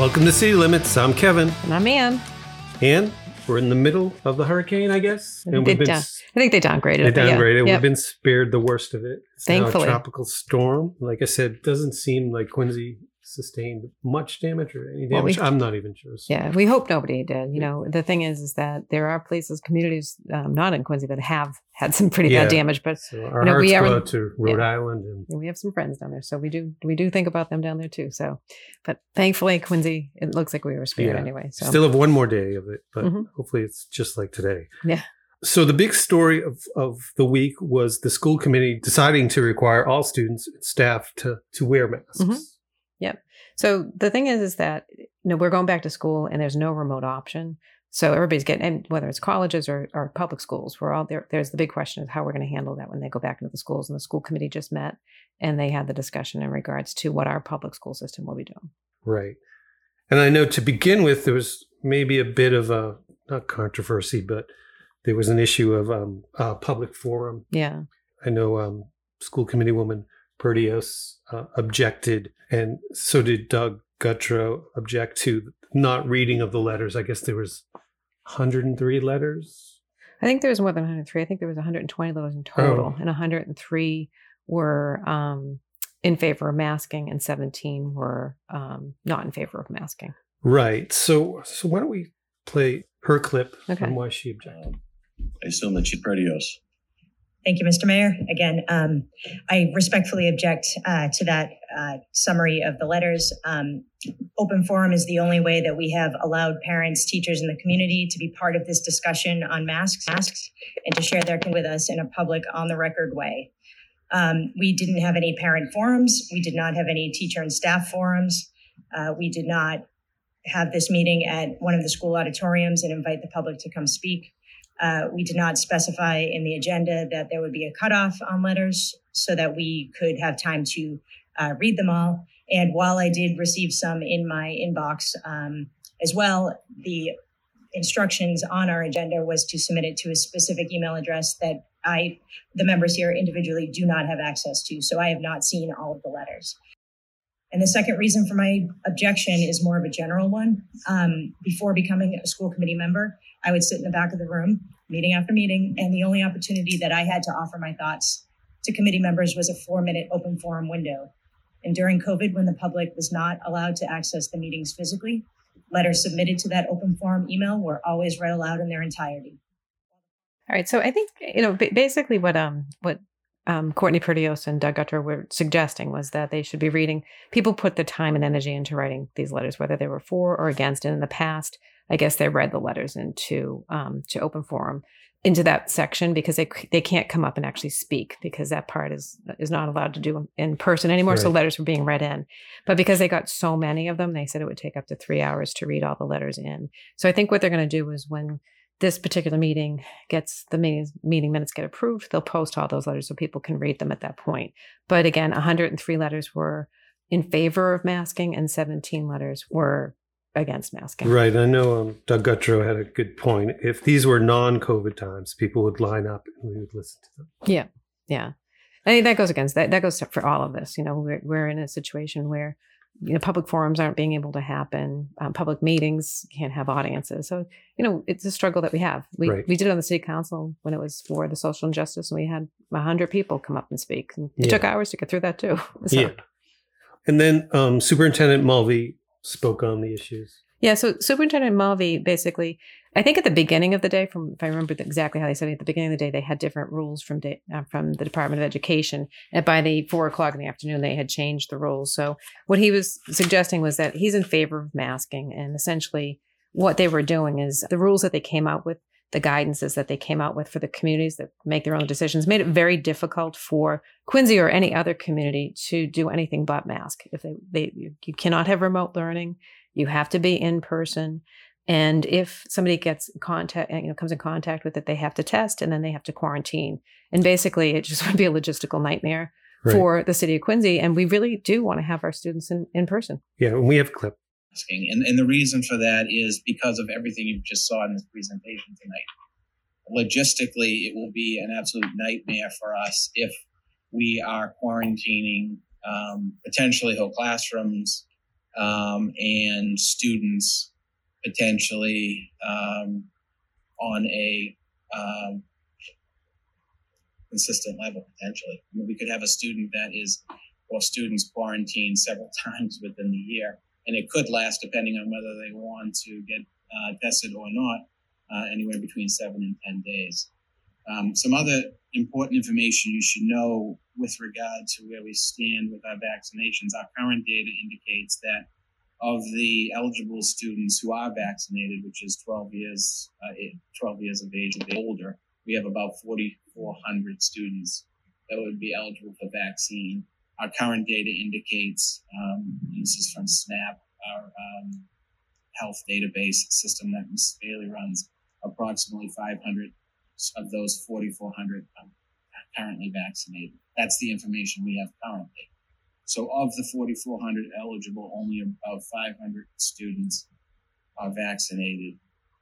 Welcome to City Limits. I'm Kevin. And I'm Ann. And we're in the middle of the hurricane, I guess. I think, And they, we've been, down, I think they downgraded they it. but yeah. downgraded. Yep. We've been spared the worst of it. It's Thankfully. tropical storm. Like I said, it doesn't seem like Quincy sustained much damage or any Well, we- damage. I'm not even sure. So- Yeah, we hope nobody did. You know, the thing is, is that there are places, communities, um, not in Quincy, that have had some pretty Yeah. bad damage. But So our You know, we are- to Rhode Island and we have some friends down there, so we do we do think about them down there too. So, but thankfully, Quincy, it looks like we were spared Yeah. anyway. So still have one more day of it, but Mhm. hopefully it's just like today. Yeah. So the big story of, of the week was the school committee deciding to require all students and staff to, to wear masks. Mhm. So the thing is, is that you know we're going back to school and there's no remote option. So everybody's getting, and whether it's colleges or, or public schools, we're all there. There's the big question is how we're going to handle that when they go back into the schools. And the school committee just met and they had the discussion in regards to what our public school system will be doing. Right. And I know to begin with, there was maybe a bit of a, not controversy, but there was an issue of um, a public forum. Yeah. I know um, school committee woman Perdios uh, objected, and so did Doug Gutro object to not reading of the letters. I guess there was 103 letters. I think there was more than 103. I think there was 120 letters in total, Oh. and 103 were um, in favor of masking, and 17 were um, not in favor of masking. Right. So, so why don't we play her clip Okay. on why she objected? I assume that she's Perdios. Thank you, Mr. Mayor. Again, um, I respectfully object uh, to that uh, summary of the letters. Um, open forum is the only way that we have allowed parents, teachers, and the community to be part of this discussion on masks, masks, and to share their with us in a public, on the record way. Um, we didn't have any parent forums. We did not have any teacher and staff forums. Uh, we did not have this meeting at one of the school auditoriums and invite the public to come speak. Uh, we did not specify in the agenda that there would be a cutoff on letters so that we could have time to uh, read them all. And while I did receive some in my inbox um, as well, the instructions on our agenda was to submit it to a specific email address that I, the members here individually, do not have access to. So I have not seen all of the letters. And the second reason for my objection is more of a general one. Um, before becoming a school committee member, I would sit in the back of the room, meeting after meeting, and the only opportunity that I had to offer my thoughts to committee members was a four minute open forum window. And during COVID, when the public was not allowed to access the meetings physically, letters submitted to that open forum email were always read aloud in their entirety. All right. So I think you know basically what um what um, Courtney Perdios and Doug Gutro were suggesting was that they should be reading. People put the time and energy into writing these letters, whether they were for or against. And in the past, I guess they read the letters into um, to open forum into that section because they they can't come up and actually speak because that part is is not allowed to do in person anymore. So letters were being read in, but because they got so many of them, they said it would take up to three hours to read all the letters in. So I think what they're going to do is when this particular meeting gets the meeting, meeting minutes get approved, they'll post all those letters so people can read them at that point. But again, 103 letters were in favor of masking and 17 letters were against masking. Right. I know um, Doug Gutro had a good point. If these were non-COVID times, people would line up and we would listen to them. Yeah. Yeah. I think that goes against that. That goes for all of this. You know, we're, we're in a situation where, you know, public forums aren't being able to happen. Um, public meetings can't have audiences. So, you know, it's a struggle that we have. We, Right. we did it on the city council when it was for the social injustice and we had a hundred people come up and speak. And it Yeah. took hours to get through that too. So, Yeah. And then um, Superintendent Mulvey spoke on the issues. Yeah, so Superintendent Mulvey basically, I think at the beginning of the day, from if I remember exactly how they said it, at the beginning of the day, they had different rules from day, uh, from the Department of Education, and by the four o'clock in the afternoon, they had changed the rules. So what he was suggesting was that he's in favor of masking, and essentially what they were doing is the rules that they came out with, the guidances that they came out with for the communities that make their own decisions, made it very difficult for Quincy or any other community to do anything but mask. If they, they you, cannot have remote learning. You have to be in person. And if somebody gets contact, you know, comes in contact with it, they have to test and then they have to quarantine. And basically, it just would be a logistical nightmare Right. for the city of Quincy. And we really do want to have our students in, in person. Yeah, and we have clip. Asking. And, and the reason for that is because of everything you just saw in this presentation tonight. Logistically, it will be an absolute nightmare for us if we are quarantining um, potentially whole classrooms um, and students potentially um, on a um, consistent level potentially. I mean, we could have a student that is or students quarantined several times within the year, and it could last depending on whether they want to get uh, tested or not, uh, anywhere between seven and ten days. Um, some other important information you should know with regard to where we stand with our vaccinations. Our current data indicates that of the eligible students who are vaccinated, which is 12 years, uh, 12 years of age or older, we have about 4,400 students that would be eligible for vaccine. Our current data indicates, um, this is from SNAP, our um, health database system that Ms. Bailey runs, approximately 500 of those 4,400 are currently vaccinated. That's the information we have currently. So of the 4,400 eligible, only about 500 students are vaccinated.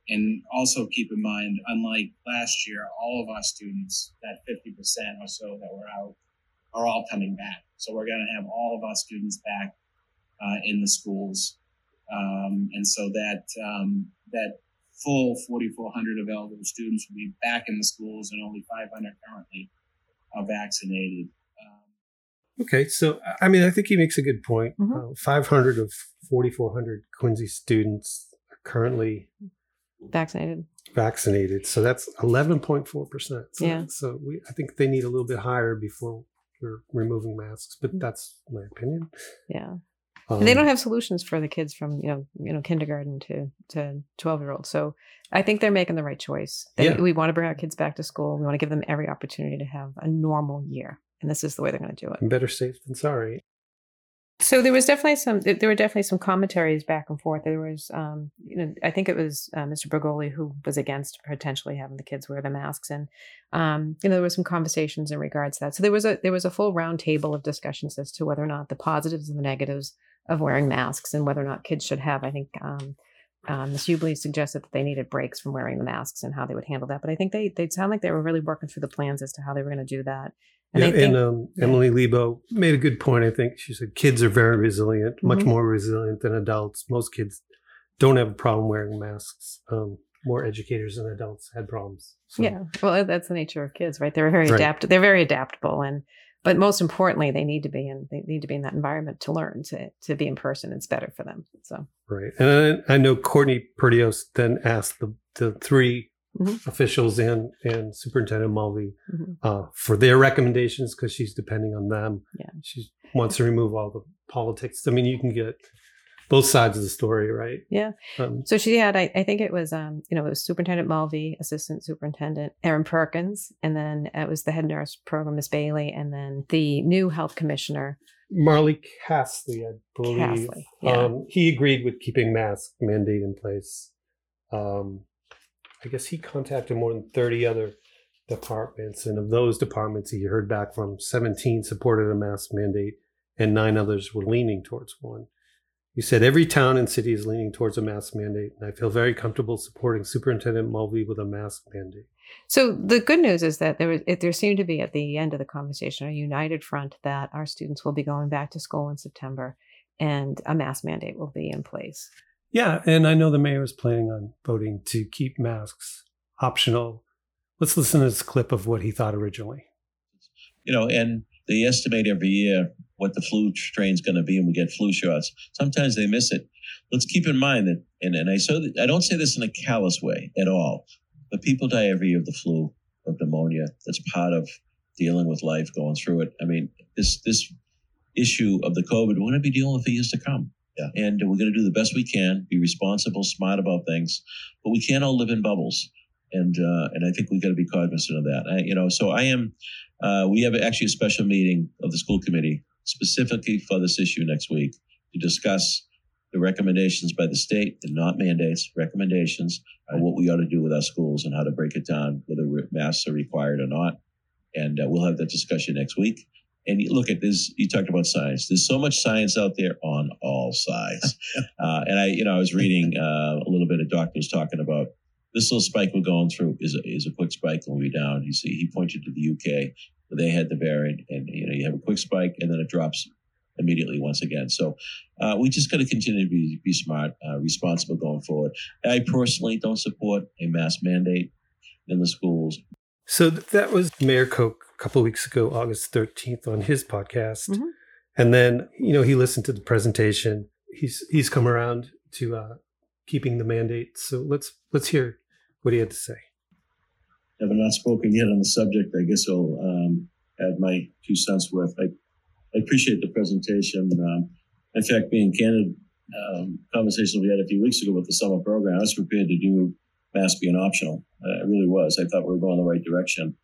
And also keep in mind, unlike last year, all of our students, that 50% or so that were out, are all coming back. So we're going to have all of our students back uh, in the schools. Um, and so that, um, that full 4,400 available students will be back in the schools and only 500 currently are vaccinated. Um, okay, so I mean, I think he makes a good point. Mhm. Uh, 500 of 4,400 Quincy students are currently Vaccinated. vaccinated, so that's 11.4%. So, Yeah. So we, I think they need a little bit higher before we're removing masks, but that's my opinion. Yeah. Um, And they don't have solutions for the kids from you know you know kindergarten to to twelve year old. So I think they're making the right choice. They, Yeah. We want to bring our kids back to school. We want to give them every opportunity to have a normal year, and this is the way they're going to do it. better safe than sorry. So there was definitely some. There were definitely some commentaries back and forth. There was, um, you know, I think it was uh, Mr. Bregoli who was against potentially having the kids wear the masks, and um, you know, there were some conversations in regards to that. So there was a there was a full round table of discussions as to whether or not the positives and the negatives of wearing masks, and whether or not kids should have. I think um, um, Ms. Hubley suggested that they needed breaks from wearing the masks and how they would handle that. But I think they they sound like they were really working through the plans as to how they were going to do that. And yeah, I think, and um. Emily Lebo made a good point. I think she said kids are very resilient, much Mhm. more resilient than adults. Most kids don't have a problem wearing masks. Um, more educators than adults had problems. So, Yeah, well, that's the nature of kids, right? They're very Right. adaptable. They're very adaptable, and but most importantly, they need to be in they need to be in that environment to learn to to be in person. It's better for them. So right. And I, I know Courtney Perdios then asked the the 3 Mhm. officials and and Superintendent Mulvey Mhm. uh, for their recommendations because she's depending on them. Yeah. she wants to remove all the politics. I mean, you can get both sides of the story, right? Yeah. Um, so she had I, I think it was um you know it was Superintendent Mulvey, Assistant Superintendent Aaron Perkins, and then it was the head nurse program Miss Bailey, and then the new health commissioner Marley Castley, I believe. Castley. Yeah. Um, he agreed with keeping mask mandate in place. Um, I guess he contacted more than 30 other departments, and of those departments, he heard back from 17 supported a mask mandate, and nine others were leaning towards one. He said every town and city is leaning towards a mask mandate, and I feel very comfortable supporting Superintendent Mulvey with a mask mandate. So the good news is that there was, there seemed to be at the end of the conversation a united front that our students will be going back to school in September, and a mask mandate will be in place. Yeah, and I know the mayor is planning on voting to keep masks optional. Let's listen to this clip of what he thought originally. You know, and they estimate every year what the flu strain's going to be, and we get flu shots. Sometimes they miss it. Let's keep in mind that, and, and I so I don't say this in a callous way at all, but people die every year of the flu, of pneumonia. That's part of dealing with life, going through it. I mean, this this issue of the COVID, we're going to be dealing with for years to come. Yeah. And we're going to do the best we can, be responsible, smart about things, but we can't all live in bubbles. And uh, and I think we've got to be cognizant of that. I, you know, so I am. Uh, we have actually a special meeting of the school committee specifically for this issue next week to discuss the recommendations by the state, the not mandates, recommendations on what we ought to do with our schools and how to break it down, whether masks are required or not. And uh, we'll have that discussion next week. And you look at this, you talked about science. There's so much science out there on all sides. uh, and I, you know, I was reading uh, a little bit of doctors talking about this little spike we're going through is a, is a quick spike and we'll be down. You see, he pointed to the UK where they had the variant, and you know, you have a quick spike and then it drops immediately once again. So uh, we just got to continue to be, be smart, uh, responsible going forward. I personally don't support a mask mandate in the schools. So that was Mayor Koch a couple of weeks ago, August 13th, on his podcast. Mm-hmm. And then, you know, he listened to the presentation. He's he's come around to uh, keeping the mandate. So let's let's hear what he had to say. I've not spoken yet on the subject. I guess I'll um, add my two cents worth. I, I appreciate the presentation. Um, in fact, being candid, um, conversation we had a few weeks ago with the summer program, I was prepared to do mask being optional. I really was. I thought we were going the right direction.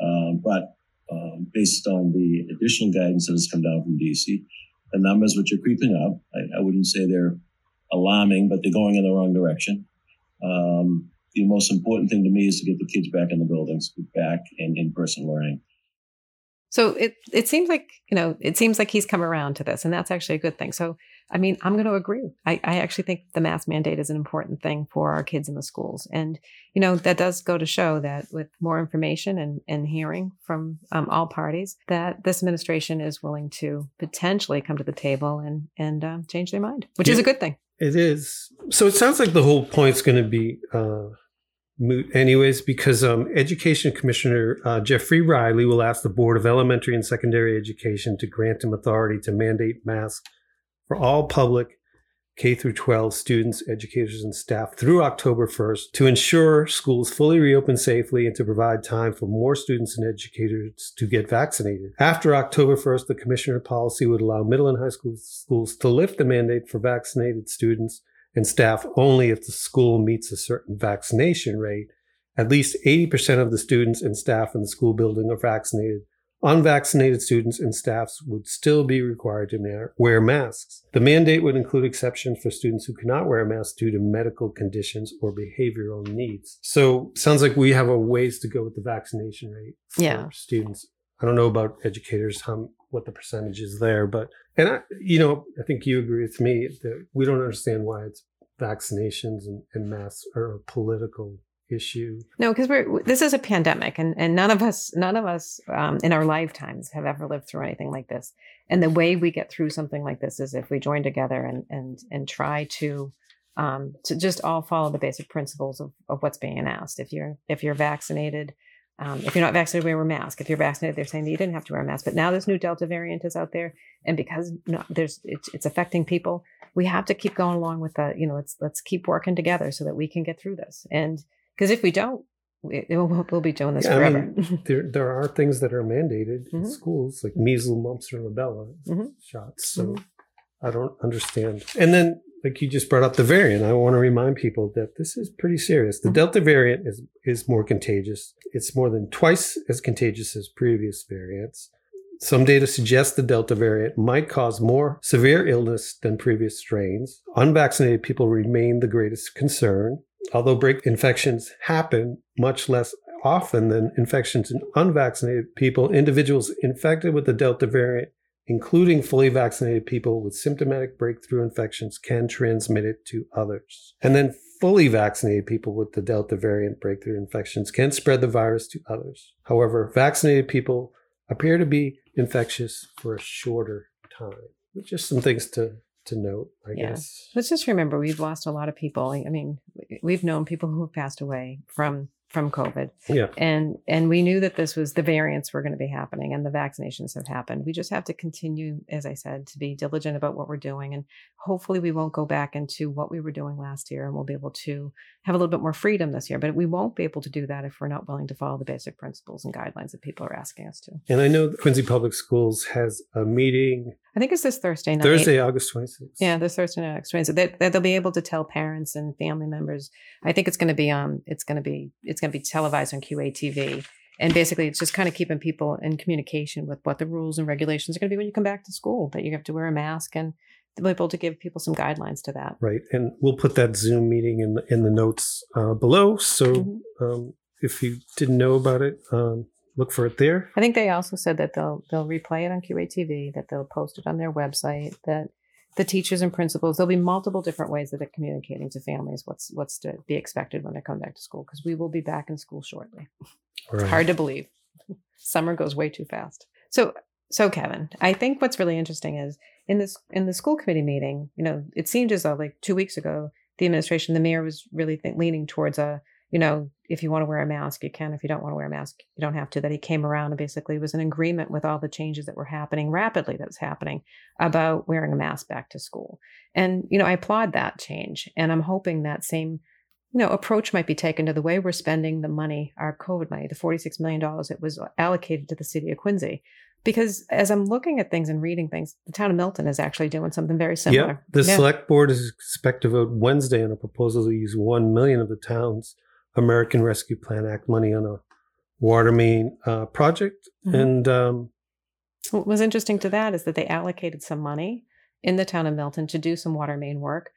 Um, but um, based on the additional guidance that has come down from DC, the numbers which are creeping up, I, I wouldn't say they're alarming, but they're going in the wrong direction. Um, the most important thing to me is to get the kids back in the buildings, back in in-person learning. So it it seems like you know it seems like he's come around to this, and that's actually a good thing. So I mean, I'm going to agree. I, I actually think the mask mandate is an important thing for our kids in the schools, and you know that does go to show that with more information and and hearing from um, all parties, that this administration is willing to potentially come to the table and and um, change their mind, which yeah, is a good thing. It is. So it sounds like the whole point's going to be. Uh moot anyways because um, education commissioner uh, jeffrey riley will ask the board of elementary and secondary education to grant him authority to mandate masks for all public k through 12 students educators and staff through october 1st to ensure schools fully reopen safely and to provide time for more students and educators to get vaccinated. After october 1st the commissioner policy would allow middle and high school schools to lift the mandate for vaccinated students and staff only if the school meets a certain vaccination rate. At least 80% of the students and staff in the school building are vaccinated. Unvaccinated students and staffs would still be required to wear masks. The mandate would include exceptions for students who cannot wear a mask due to medical conditions or behavioral needs. So sounds like we have a ways to go with the vaccination rate for yeah. students. I don't know about educators, how, what the percentage is there, but, and I, you know, I think you agree with me that we don't understand why it's vaccinations and, and masks are a political issue. No, because we're this is a pandemic, and and none of us none of us um, in our lifetimes have ever lived through anything like this. And the way we get through something like this is if we join together and and and try to um, to just all follow the basic principles of, of what's being asked. If you're if you're vaccinated, um, if you're not vaccinated, wear a mask. If you're vaccinated, they're saying that you didn't have to wear a mask. But now this new Delta variant is out there, and because no, there's it's, it's affecting people, we have to keep going along with the you know let's let's keep working together so that we can get through this. And because if we don't, we, we'll, we'll, be doing this yeah, forever. I mean, there there are things that are mandated mm-hmm. in schools like measles, mumps, and rubella mm-hmm. shots. So mm-hmm. I don't understand. And then like you just brought up the variant, I want to remind people that this is pretty serious. The. Delta variant is, is more contagious. It's more than twice as contagious as previous variants. Some data suggest the Delta variant might cause more severe illness than previous strains. Unvaccinated people remain the greatest concern. Although break infections happen much less often than infections in unvaccinated people, individuals infected with the Delta variant including fully vaccinated people with symptomatic breakthrough infections, can transmit it to others. And then fully vaccinated people with the Delta variant breakthrough infections can spread the virus to others. However, vaccinated people appear to be infectious for a shorter time. Just some things to to note, I yeah. guess. Let's just remember we've lost a lot of people. I mean, we've known people who have passed away from from COVID. Yeah. And and we knew that this was the variants were going to be happening and the vaccinations have happened. We just have to continue, as I said, to be diligent about what we're doing. And hopefully we won't go back into what we were doing last year and we'll be able to have a little bit more freedom this year. But we won't be able to do that if we're not willing to follow the basic principles and guidelines that people are asking us to. And I know Quincy Public Schools has a meeting I think it's this Thursday night. Thursday, August 26th. Yeah, this Thursday night, August 26th. That, that they'll be able to tell parents and family members. I think it's going to be um, it's going to be it's going to be televised on QATV, and basically it's just kind of keeping people in communication with what the rules and regulations are going to be when you come back to school. That you have to wear a mask and be able to give people some guidelines to that. Right, and we'll put that Zoom meeting in the, in the notes uh, below. So mm-hmm. um, if you didn't know about it. Um, look for it there. I think they also said that they'll they'll replay it on QATV, that they'll post it on their website, that the teachers and principals there'll be multiple different ways that they're communicating to families what's what's to be expected when they come back to school because we will be back in school shortly. Right. It's hard to believe. Summer goes way too fast. So So, Kevin, I think what's really interesting is in this in the school committee meeting. You know, it seemed as though like two weeks ago, the administration, the mayor was really th- leaning towards a, you know, if you want to wear a mask, you can. If you don't want to wear a mask, you don't have to. That he came around and basically was in agreement with all the changes that were happening rapidly that was happening about wearing a mask back to school. And you know, I applaud that change, and I'm hoping that same you know, approach might be taken to the way we're spending the money, our COVID money, the $46 million that was allocated to the city of Quincy. Because as I'm looking at things and reading things, the town of Milton is actually doing something very similar. Yeah, the yeah. select board is expected to vote Wednesday on a proposal to use one million of the town's American Rescue Plan Act money on a water main uh, project. Mm-hmm. And um, what was interesting to that is that they allocated some money in the town of Milton to do some water main work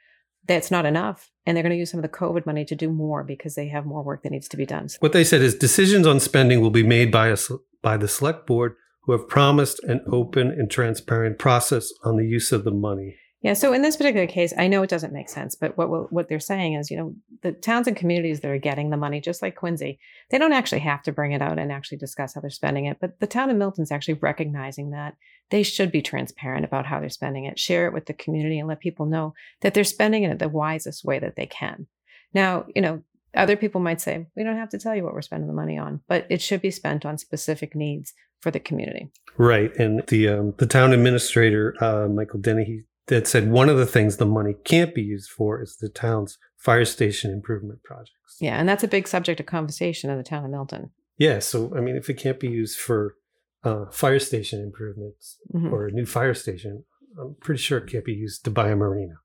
that's not enough. And they're going to use some of the COVID money to do more because they have more work that needs to be done. What they said is decisions on spending will be made by us by the select board who have promised an open and transparent process on the use of the money. Yeah. So in this particular case, I know it doesn't make sense, but what what they're saying is, you know, the towns and communities that are getting the money, just like Quincy, they don't actually have to bring it out and actually discuss how they're spending it. But the town of Milton's actually recognizing that they should be transparent about how they're spending it, share it with the community, and let people know that they're spending it the wisest way that they can. Now, you know, other people might say we don't have to tell you what we're spending the money on, but it should be spent on specific needs for the community. Right, and the um, the town administrator, uh, Michael Dennehy, that said one of the things the money can't be used for is the town's fire station improvement projects. Yeah, and that's a big subject of conversation in the town of Milton. Yeah, so I mean, if it can't be used for uh, fire station improvements mm-hmm. or a new fire station, I'm pretty sure it can't be used to buy a marina.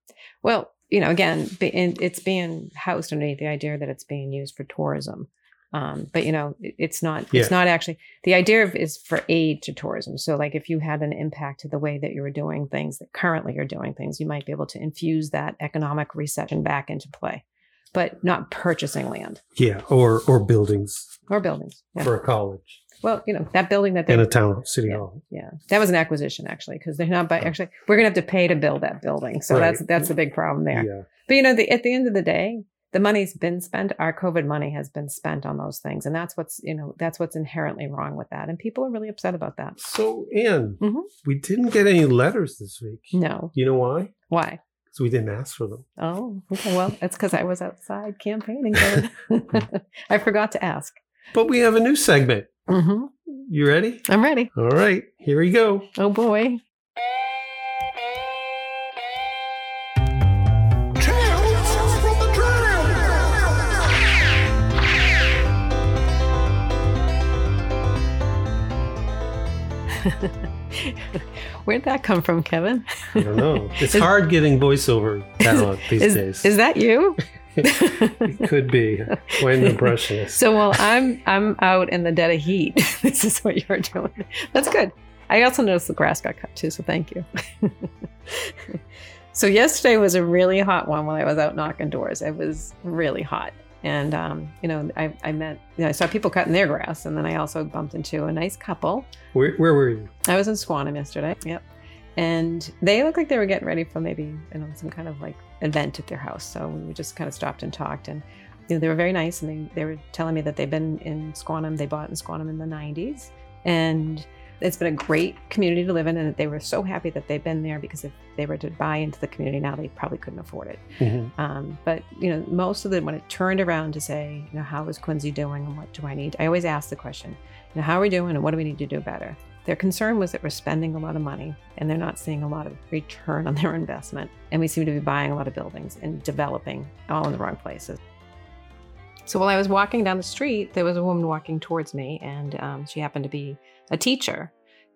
Well, you know, again, it's being housed underneath the idea that it's being used for tourism. Um, but you know, it's not. Yeah. It's not actually. The idea of is for aid to tourism. So, like, if you had an impact to the way that you were doing things, that currently you're doing things, you might be able to infuse that economic recession back into play, but not purchasing land. Yeah, or or buildings. Or buildings yeah. for a college. Well, you know that building that in a town city yeah, hall. Yeah, that was an acquisition actually because they're not by actually we're gonna have to pay to build that building, so right. that's that's the big problem there. Yeah. But you know, the, at the end of the day, the money's been spent our covid money has been spent on those things. And that's what's you know that's what's inherently wrong with that. And people are really upset about that. So anne mm-hmm. we didn't get any letters this week. No. You know why? Why? Because we didn't ask for them. Oh okay. Well it's because i was outside campaigning i forgot to ask. But we have a new segment. Mm-hmm. you ready? I'm ready. All right. Here we go. Oh boy Where'd that come from, Kevin? I don't know. It's is, hard getting voiceover talent these is, days. Is that you? it could be quite an impressionist. So while I'm I'm out in the dead of heat, this is what you're doing. That's good. I also noticed the grass got cut too, so thank you. so yesterday was a really hot one when I was out knocking doors. It was really hot. And, um, you know, I, I met, you know, I saw people cutting their grass. And then I also bumped into a nice couple. Where, where were you? I was in Squantum yesterday. Yep. And they looked like they were getting ready for maybe, you know, some kind of like event at their house. So we just kind of stopped and talked. And, you know, they were very nice. And they, they were telling me that they've been in Squantum, they bought in Squantum in the 90s. And it's been a great community to live in, and they were so happy that they've been there because if they were to buy into the community now, they probably couldn't afford it. Mm-hmm. Um, but you know, most of them, when it turned around to say, you know, how is Quincy doing, and what do I need? I always ask the question, you know, how are we doing, and what do we need to do better? Their concern was that we're spending a lot of money and they're not seeing a lot of return on their investment, and we seem to be buying a lot of buildings and developing all in the wrong places. So while I was walking down the street, there was a woman walking towards me, and um, she happened to be a teacher,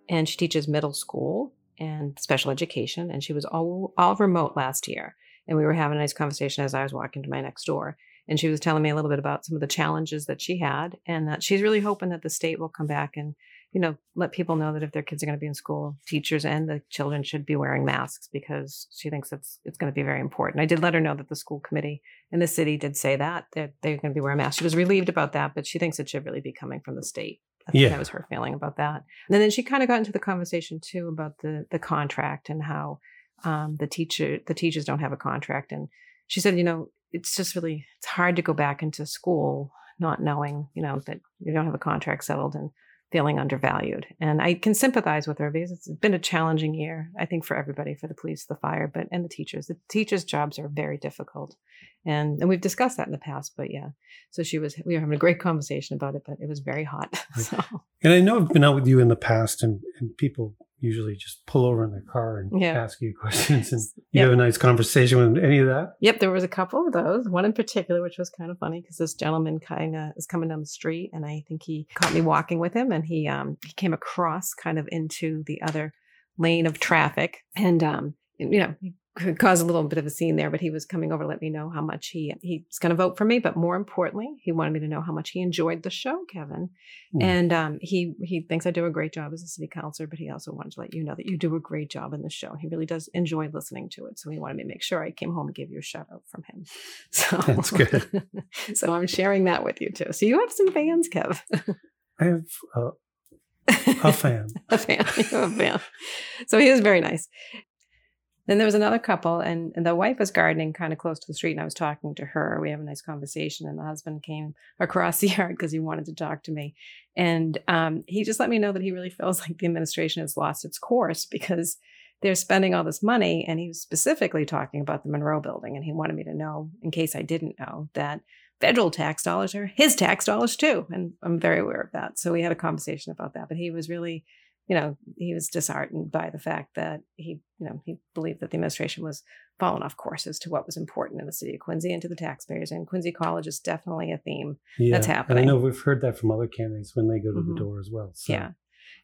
and she teaches middle school and special education. And she was all all remote last year, and we were having a nice conversation as I was walking to my next door. And she was telling me a little bit about some of the challenges that she had, and that she's really hoping that the state will come back and you know, let people know that if their kids are going to be in school, teachers and the children should be wearing masks because she thinks it's it's going to be very important. I did let her know that the school committee in the city did say that that they're going to be wearing masks. She was relieved about that, but she thinks it should really be coming from the state. I think yeah. that was her feeling about that. And then she kind of got into the conversation too about the the contract and how um, the teacher the teachers don't have a contract. And she said, you know, it's just really it's hard to go back into school not knowing, you know, that you don't have a contract settled and feeling undervalued. And I can sympathize with her because it's been a challenging year, I think, for everybody, for the police, the fire, but and the teachers. The teachers' jobs are very difficult. And and we've discussed that in the past, but yeah. So she was we were having a great conversation about it, but it was very hot. So And I know I've been out with you in the past, and, and people usually just pull over in their car and Yeah. ask you questions, and you Yep. have a nice conversation with any of that. Yep, there was a couple of those. One in particular, which was kind of funny because this gentleman kind of is coming down the street, and I think he caught me walking with him, and he um he came across kind of into the other lane of traffic, and um you know he cause a little bit of a scene there, but he was coming over to let me know how much he he's going to vote for me, but more importantly, he wanted me to know how much he enjoyed the show, Kevin, Hmm. and um he he thinks I do a great job as a city councilor, but he also wanted to let you know that you do a great job in the show. He really does enjoy listening to it, so he wanted me to make sure I came home and gave you a shout out from him. So That's good. so I'm sharing that with you too. So you have some fans, Kev. I have uh, a fan. a fan. A fan. So he was very nice. Then there was another couple, and, and the wife was gardening kind of close to the street, and I was talking to her. We have a nice conversation, and the husband came across the yard because he wanted to talk to me, and um, he just let me know that he really feels like the administration has lost its course because they're spending all this money, and he was specifically talking about the Monroe Building, and he wanted me to know, in case I didn't know, that federal tax dollars are his tax dollars too, and I'm very aware of that. So we had a conversation about that, but he was really you know, he was disheartened by the fact that he, you know, he believed that the administration was falling off course as to what was important in the city of Quincy and to the taxpayers. And Quincy College is definitely a theme. Yeah, That's happening. And I know we've heard that from other candidates when they go to Mhm. the door as well. So. Yeah.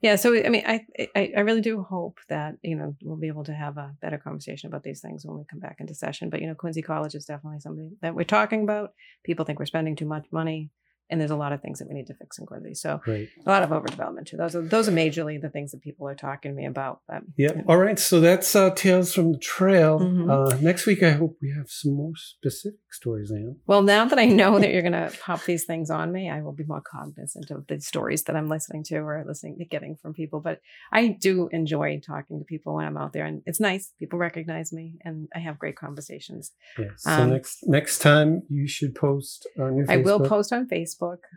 Yeah. So, I mean, I, I, I really do hope that, you know, we'll be able to have a better conversation about these things when we come back into session. But, you know, Quincy College is definitely something that we're talking about. People think we're spending too much money. And there's a lot of things that we need to fix in Quincy. So Great. a lot of overdevelopment too. Those are those are majorly the things that people are talking to me about. But Yeah. All right. So that's uh, Tales from the Trail. Mhm. Uh, next week, I hope we have some more specific stories, Anne. Well, now that I know that you're going to pop these things on me, I will be more cognizant of the stories that I'm listening to or listening to getting from people. But I do enjoy talking to people when I'm out there, and it's nice. People recognize me, and I have great conversations. Yeah. So Um, next next time, you should post on your Facebook. I will post on Facebook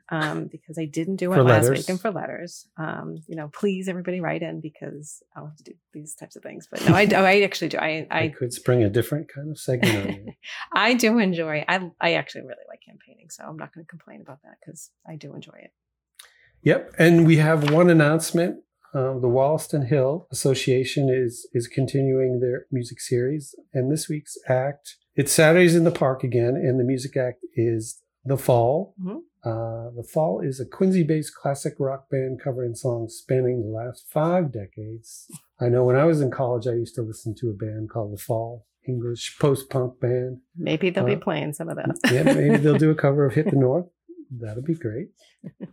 um, because I didn't do it For last letters. week, and for letters, um, you know, please everybody write in because I'll have to do these types of things. But no, I, I actually do. I, I, I could spring a different kind of segment on. I do enjoy. I I actually really like campaigning, so I'm not going to complain about that because I do enjoy it. Yep, and we have one announcement. Uh, the Wollaston Hill Association is is continuing their music series, and this week's act it's Saturdays in the Park again, and the music act is The Fall. Mhm. Uh, the Fall is a Quincy-based classic rock band covering songs spanning the last five decades. I know when I was in college, I used to listen to a band called The Fall, English post-punk band. Maybe they'll be Uh, playing some of that. Yeah, maybe they'll do a cover of Hit the North. That'd be great.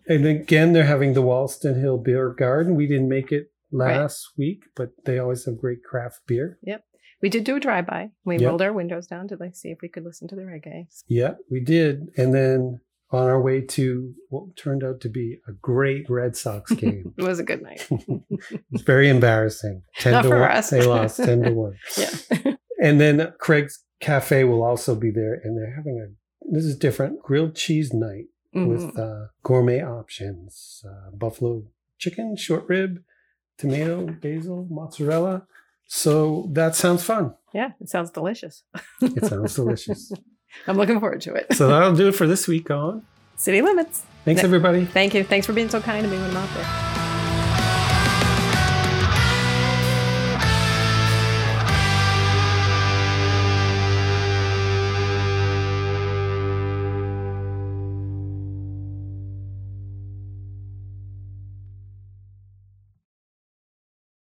And again, they're having the Wollaston Hill Beer Garden. We didn't make it Right. last week, but they always have great craft beer. Yep. We did do a drive by. We Yep. rolled our windows down to like see if we could listen to the reggae. Yeah, we did. And then on our way to what turned out to be a great Red Sox game. It was a good night. it's very embarrassing. 10 Not to for 1. us. They lost 10 to 1. yeah. And then Craig's Cafe will also be there, and they're having a this is different grilled cheese night Mhm. with uh, gourmet options: uh, buffalo chicken, short rib, tomato, basil, mozzarella. So that sounds fun. yeah, it sounds delicious. It sounds delicious. I'm looking forward to it. So that'll do it for this week on. City limits. Thanks, everybody. Thank you. Thanks for being so kind to me when I'm out there.